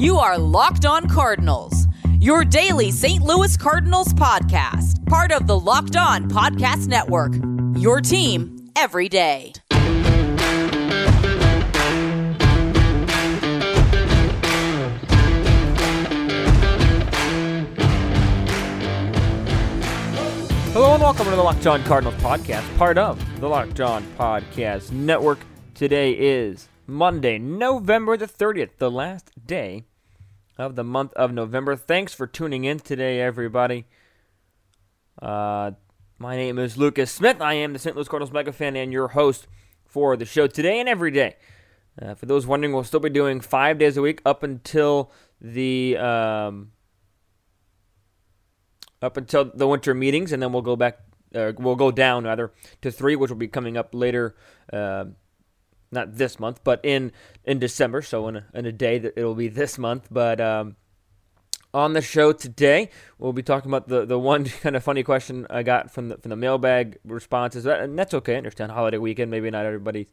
You are Locked On Cardinals, your daily St. Louis Cardinals podcast, part of the Locked On Podcast Network. Your team every day. Hello and welcome to the Locked On Cardinals podcast, part of the Locked On Podcast Network. Today is Monday, November the 30th, the last day of the month of November. Thanks for tuning in today, everybody. Uh, my name is Lucas Smith. I am the St. Louis Cardinals mega fan and your host for the show today and every day. Uh, for those wondering, we'll still be doing five days a week up until the um, up until the winter meetings, and then we'll go back. Uh, we'll go down rather to three, which will be coming up later. Uh, not this month, but in in December. So in a, in a day that it'll be this month. But um, on the show today, we'll be talking about the, the one kind of funny question I got from the from the mailbag responses, and that's okay. I understand holiday weekend, maybe not everybody's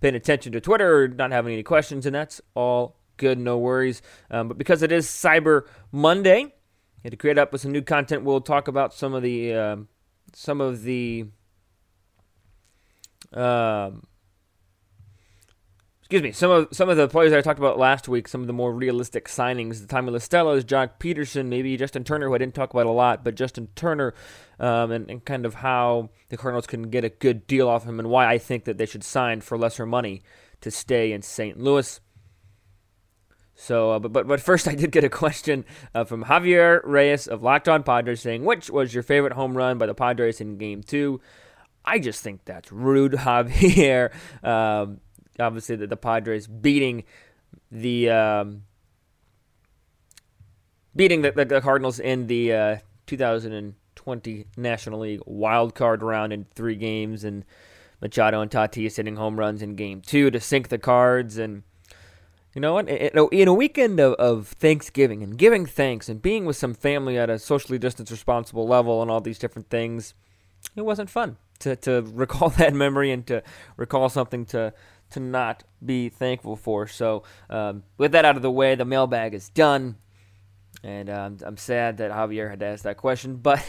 paying attention to Twitter or not having any questions, and that's all good, no worries. Um, but because it is Cyber Monday, to create up with some new content, we'll talk about some of the um, some of the um, excuse me, some of some of the players I talked about last week, some of the more realistic signings, the Tommy La Stellas, Joc Pederson, maybe Justin Turner, who I didn't talk about a lot, but Justin Turner, um, and, and kind of how the Cardinals can get a good deal off him and why I think that they should sign for lesser money to stay in St. Louis. So, uh, but, but but first, I did get a question uh, from Javier Reyes of Locked On Padres saying, "Which was your favorite home run by the Padres in Game 2? I just think that's rude, Javier. Um, obviously the, the Padres beating the um, beating the, the, Cardinals in the uh, 2020 National League wild card round in three games, and Machado and Tatis hitting home runs in Game Two to sink the Cards, and you know what? In a weekend of, of Thanksgiving and giving thanks and being with some family at a socially distanced, responsible level, and all these different things, it wasn't fun to to recall that memory and to recall something to to not be thankful for. So, um, with that out of the way, the mailbag is done. And um, I'm sad that Javier had to ask that question, but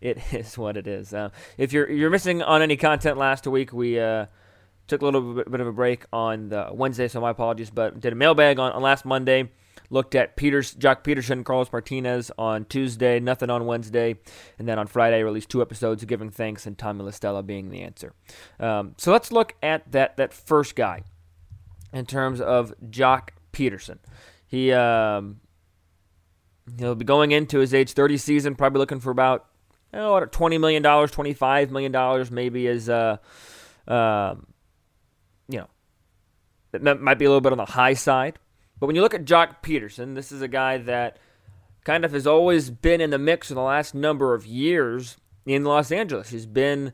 it is what it is. Uh, if you're you're missing on any content last week, we uh, took a little bit, of a break on the Wednesday, so my apologies. But did a mailbag on, on last Monday looked at Peters, Joc Pederson, Carlos Martinez on Tuesday, nothing on Wednesday, and then on Friday released two episodes Giving Thanks and Tommy La Stella being the answer. Um, so let's look at that that first guy in terms of Joc Pederson. He um, he'll be going into his age 30 season, probably looking for about oh, $20 million, $25 million, maybe as uh, um, you know, that might be a little bit on the high side. But when you look at Joc Pederson, this is a guy that kind of has always been in the mix for the last number of years in Los Angeles. He's been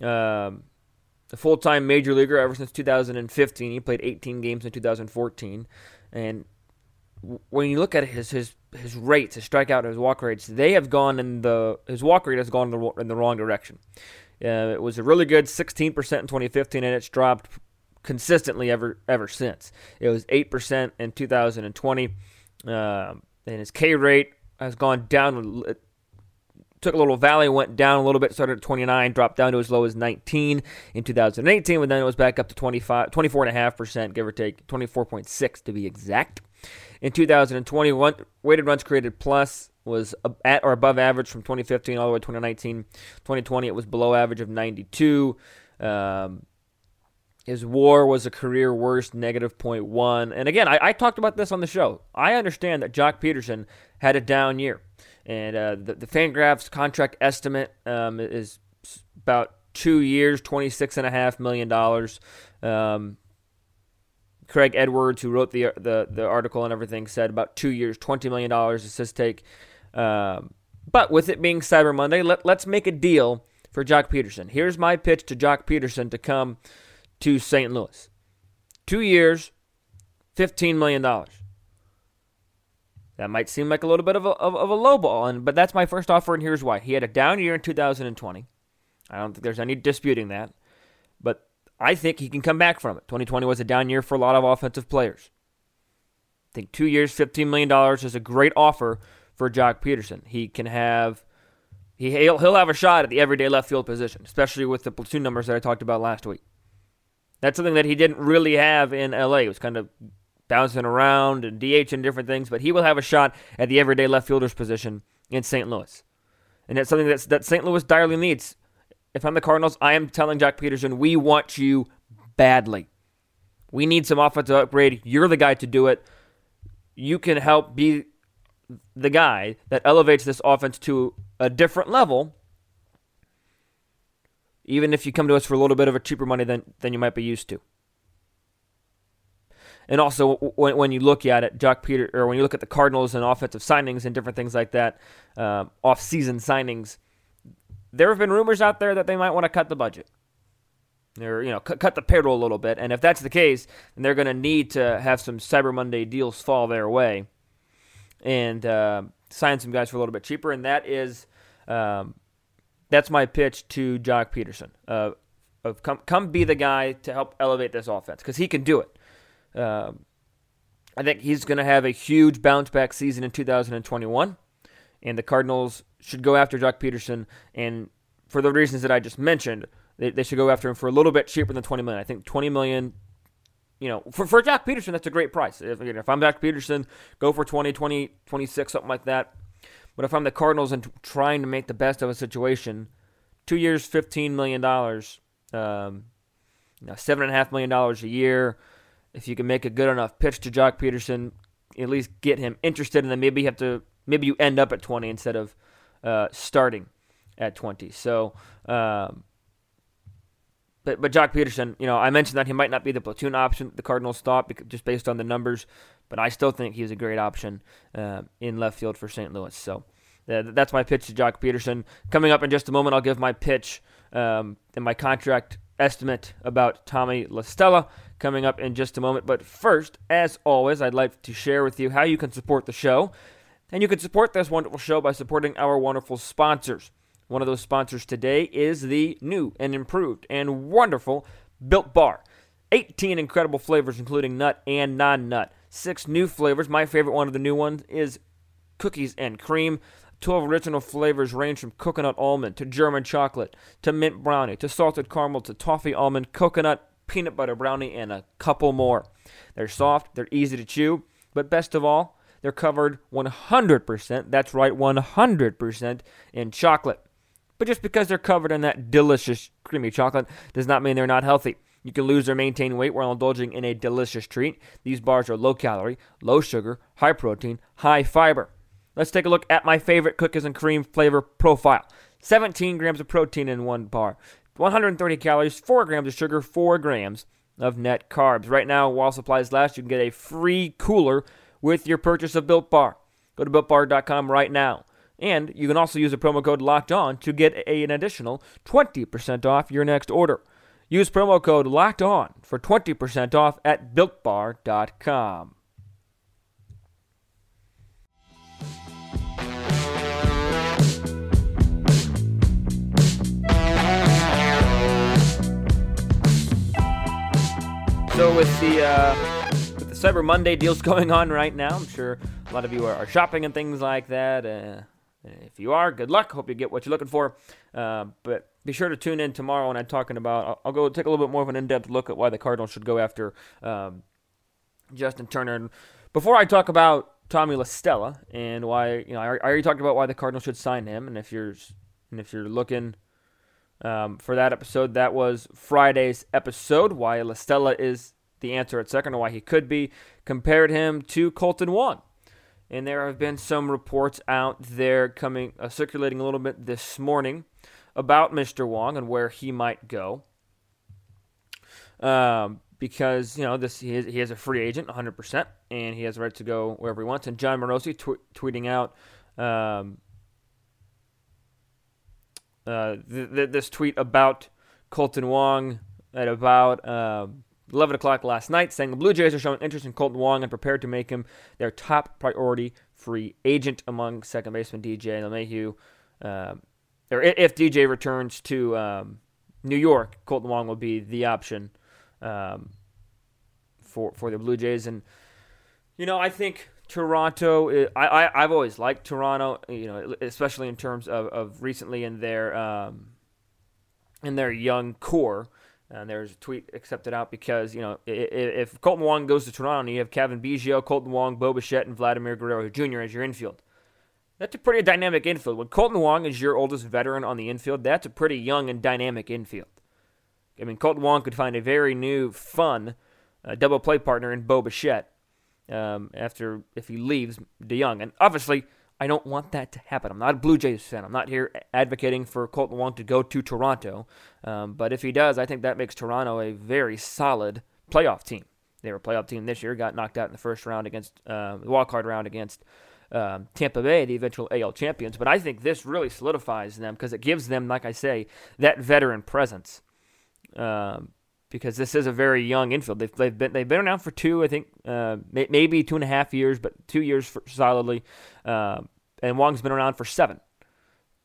um, a full time major leaguer ever since 2015. He played 18 games in 2014. And when you look at his his his rates, his strikeout, his walk rates, they have gone in the his walk rate has gone in the, in the wrong direction. Uh, it was a really good 16% in 2015, and it's dropped consistently ever ever since. It was eight percent in 2020, uh, and his K rate has gone down. It took a little valley, went down a little bit, started at 29, dropped down to as low as 19 in 2018, but then it was back up to 25, 24.5%, give or take, 24.6 to be exact. In 2021, weighted runs created plus was at or above average from 2015 all the way to 2019. 2020, it was below average of 92. Um, his war was a career worst, negative 0.1. And again, I, I, talked about this on the show. I understand that Joc Pederson had a down year. And uh, the, the Fangraphs contract estimate um, is about two years, $26.5 million. Um, Craig Edwards, who wrote the, the, the article and everything, said about two years, $20 million is his take. Um, but with it being Cyber Monday, let, let's make a deal for Joc Pederson. Here's my pitch to Joc Pederson to come – to St. Louis. Two years, $15 million. That might seem like a little bit of a, of, of a low ball, and, but that's my first offer, and here's why. He had a down year in 2020. I don't think there's any disputing that. But I think he can come back from it. 2020 was a down year for a lot of offensive players. I think two years, $15 million is a great offer for Joc Pederson. He can have. He, he'll, he'll have a shot at the everyday left field position, especially with the platoon numbers that I talked about last week. That's something that he didn't really have in LA. He was kind of bouncing around and DH and different things, but he will have a shot at the everyday left fielder's position in St. Louis. And that's something that's, that St. Louis direly needs. If I'm the Cardinals, I am telling Jack Pederson, we want you badly. We need some offensive upgrade. You're the guy to do it. You can help be the guy that elevates this offense to a different level, even if you come to us for a little bit of a cheaper money than, than you might be used to. And also, when, when you look at it, Joc Peter, or when you look at the Cardinals and offensive signings and different things like that, uh, off-season signings, there have been rumors out there that they might want to cut the budget. They're, you know, cut, cut the payroll a little bit. And if that's the case, then they're going to need to have some Cyber Monday deals fall their way and uh, sign some guys for a little bit cheaper. And that is, um, that's my pitch to Joc Pederson. Uh, of come, come be the guy to help elevate this offense because he can do it. Um, I think he's going to have a huge bounce back season in 2021, and the Cardinals should go after Joc Pederson. And for the reasons that I just mentioned, they, they should go after him for a little bit cheaper than 20 million. I think 20 million. You know, for, for Joc Pederson, that's a great price. If, if I'm Joc Pederson, go for 20, 20, 26, something like that. But if I'm the Cardinals and trying to make the best of a situation, two years, $15 million, um, you know, $7.5 million a year, if you can make a good enough pitch to Joc Pederson, at least get him interested, and then maybe you have to maybe you end up at 20 instead of uh, starting at 20. So, um, but but Joc Pederson, you know, I mentioned that he might not be the platoon option the Cardinals thought just based on the numbers, but I still think he's a great option uh, in left field for St. Louis. So. Uh, that's my pitch to Joc Pederson. Coming up in just a moment, I'll give my pitch um, and my contract estimate about Tommy La Stella coming up in just a moment. But first, as always, I'd like to share with you how you can support the show. And you can support this wonderful show by supporting our wonderful sponsors. One of those sponsors today is the new and improved and wonderful Built Bar. 18 incredible flavors, including nut and non nut. Six new flavors. My favorite one of the new ones is cookies and cream. 12 original flavors range from coconut almond to German chocolate to mint brownie to salted caramel to toffee almond, coconut, peanut butter brownie, and a couple more. They're soft, they're easy to chew, but best of all, they're covered 100%, that's right, 100% in chocolate. But just because they're covered in that delicious creamy chocolate does not mean they're not healthy. You can lose or maintain weight while indulging in a delicious treat. These bars are low calorie, low sugar, high protein, high fiber. Let's take a look at my favorite cookies and cream flavor profile 17 grams of protein in one bar, 130 calories, 4 grams of sugar, 4 grams of net carbs. Right now, while supplies last, you can get a free cooler with your purchase of Built Bar. Go to builtbar.com right now. And you can also use the promo code LOCKED ON to get a, an additional 20% off your next order. Use promo code LOCKED ON for 20% off at builtbar.com. So with the uh, with the Cyber Monday deals going on right now, I'm sure a lot of you are, are shopping and things like that. Uh, if you are, good luck. Hope you get what you're looking for. Uh, but be sure to tune in tomorrow when I'm talking about. I'll, I'll, go take a little bit more of an in-depth look at why the Cardinals should go after um, Justin Turner. And before I talk about Tommy La Stella and why, you know, I, I already talked about why the Cardinals should sign him. And if you're and if you're looking um, for that episode. That was Friday's episode. Why La Stella is the answer at second, or why he could be. Compared him to Kolten Wong. And there have been some reports out there coming, uh, circulating a little bit this morning about Mr. Wong and where he might go. Um, because you know this, he is, he is a free agent, 100%, and he has the right to go wherever he wants. And Jon Morosi tw- tweeting out um, uh, th- th- this tweet about Kolten Wong at about uh, 11 o'clock last night, saying the Blue Jays are showing interest in Kolten Wong and prepared to make him their top priority free agent among second baseman DJ LeMahieu. Uh, or if DJ returns to um, New York, Kolten Wong will be the option um, for for the Blue Jays. And You know, I think Toronto. I, I I've always liked Toronto. You know, especially in terms of, of recently in their um, in their young core. And there's a tweet accepted out because you know if, Kolten Wong goes to Toronto, you have Cavan Biggio, Kolten Wong, Bo Bichette, and Vladimir Guerrero Jr. as your infield. That's a pretty dynamic infield. When Kolten Wong is your oldest veteran on the infield, that's a pretty young and dynamic infield. I mean, Kolten Wong could find a very new, fun uh, double play partner in Bo Bichette um, after if he leaves DeJong. And obviously, I don't want that to happen. I'm not a Blue Jays fan. I'm not here advocating for Kolten Wong to go to Toronto. Um, but if he does, I think that makes Toronto a very solid playoff team. They were a playoff team this year, got knocked out in the first round against uh, the wild card round against um, Tampa Bay, the eventual AL champions. But I think this really solidifies them because it gives them, like I say, that veteran presence. Um, because this is a very young infield. They've, they've been they've been around for two, I think, uh, may, maybe two and a half years, but two years for, solidly. Uh, and Wong's been around for seven,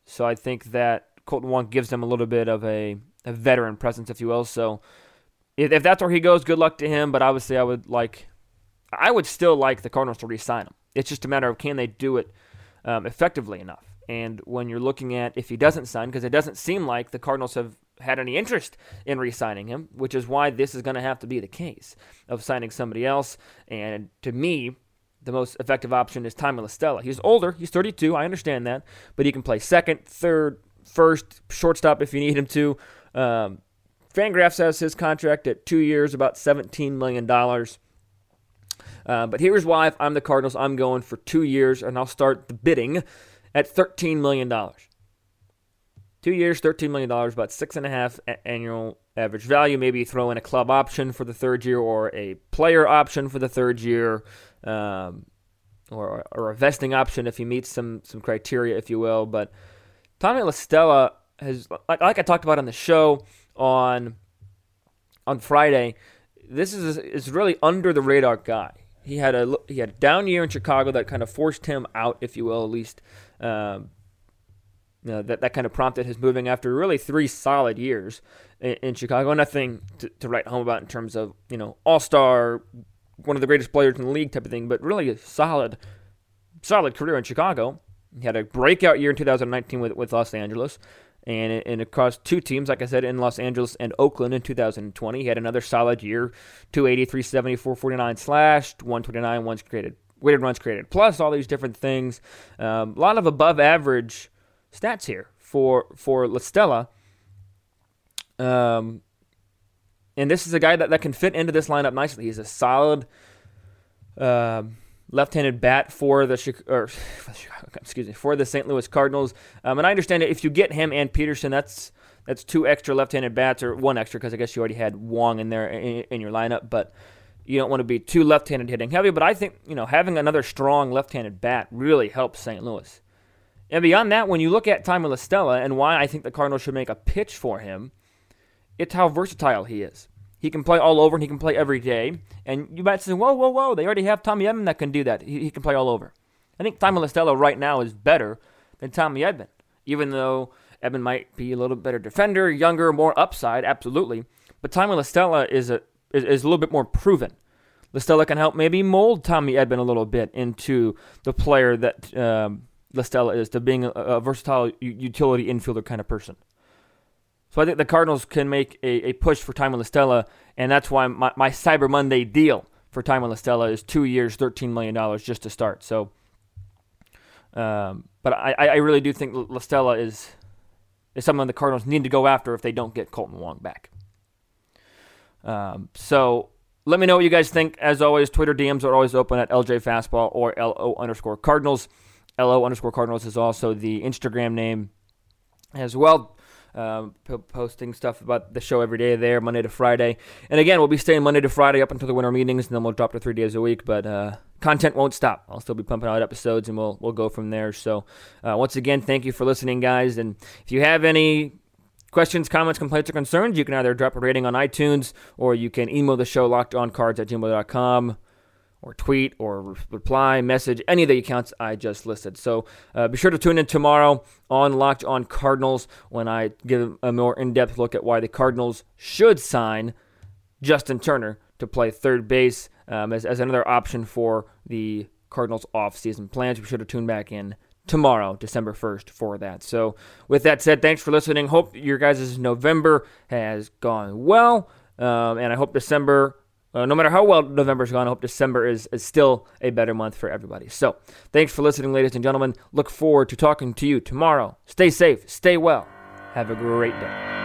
so I think that Kolten Wong gives them a little bit of a, a veteran presence, if you will. So if, if that's where he goes, good luck to him. But obviously, I would like, I would still like the Cardinals to re-sign him. It's just a matter of can they do it um, effectively enough. And when you're looking at if he doesn't sign, because it doesn't seem like the Cardinals have had any interest in re signing him, which is why this is going to have to be the case of signing somebody else. And to me, the most effective option is Tommy La Stella. He's older, he's 32, I understand that, but he can play second, third, first, shortstop if you need him to. Um, Fangraphs has his contract at two years, about $17 million. Uh, but here's why if I'm the Cardinals, I'm going for two years, and I'll start the bidding at $13 million. Two years, $13 million, about six and a half annual average value. Maybe throw in a club option for the third year or a player option for the third year. Um, or, or a vesting option if he meets some some criteria, if you will. But Tommy La Stella has, like, like I talked about on the show on on Friday, this is is really under the radar guy. He had a he had a down year in Chicago that kind of forced him out, if you will, at least. Um, you know, that, that kind of prompted his moving after really three solid years in, in Chicago. Nothing to, to, write home about in terms of, you know, all star, one of the greatest players in the league type of thing, but really a solid, solid career in Chicago. He had a breakout year in 2019 with, with Los Angeles. And, and across two teams, like I said, in Los Angeles and Oakland in 2020, he had another solid year 280, 370, 449 slashed, 129 ones created, weighted runs created, plus all these different things. Um, a lot of above average stats here for for La Stella. Um, and this is a guy that, that can fit into this lineup nicely. He's a solid uh, left-handed bat for the or, excuse me for the St. Louis Cardinals. Um, and I understand that if you get him and Pederson, that's that's two extra left-handed bats or one extra because I guess you already had Wong in there in, in your lineup, but you don't want to be too left-handed hitting heavy. But I think you know having another strong left-handed bat really helps St. Louis. And beyond that, when you look at La Stella and why I think the Cardinals should make a pitch for him, it's how versatile he is. He can play all over and he can play every day. And you might say, whoa, whoa, whoa, they already have Tommy Edman that can do that. He, he can play all over. I think Tommy La Stella right now is better than Tommy Edman, even though Edman might be a little better defender, younger, more upside, absolutely. But Tommy La Stella is a, is, is a little bit more proven. La Stella can help maybe mold Tommy Edman a little bit into the player that um, La Stella is to being a, a versatile utility infielder kind of person. So I think the Cardinals can make a, a push for Tommy La Stella, and that's why my, my Cyber Monday deal for Tommy La Stella is two years, $13 million just to start. So, um, but I, I really do think La Stella is, is someone the Cardinals need to go after if they don't get Kolten Wong back. Um, so let me know what you guys think. As always, Twitter DMs are always open at LJ Fastball or LO underscore Cardinals. LO underscore Cardinals is also the Instagram name as well. Um, posting stuff about the show every day there, Monday to Friday. And again, we'll be staying Monday to Friday up until the winter meetings, and then we'll drop to three days a week. But uh, content won't stop. I'll still be pumping out episodes, and we'll we'll go from there. So uh, once again, thank you for listening, guys. And if you have any questions, comments, complaints, or concerns, you can either drop a rating on iTunes or you can email the show lockedoncards at gmail.com or tweet or reply, message, any of the accounts I just listed. So uh, be sure to tune in tomorrow on Locked On Cardinals when I give a more in depth look at why the Cardinals should sign Justin Turner to play third base um, as, as another option for the Cardinals off-season plans. Be sure to tune back in tomorrow, December 1st, for that. So, with that said, thanks for listening. Hope your guys' November has gone well. Um, and I hope December, uh, no matter how well November's gone, I hope December is, is still a better month for everybody. So, thanks for listening, ladies and gentlemen. Look forward to talking to you tomorrow. Stay safe, stay well, have a great day.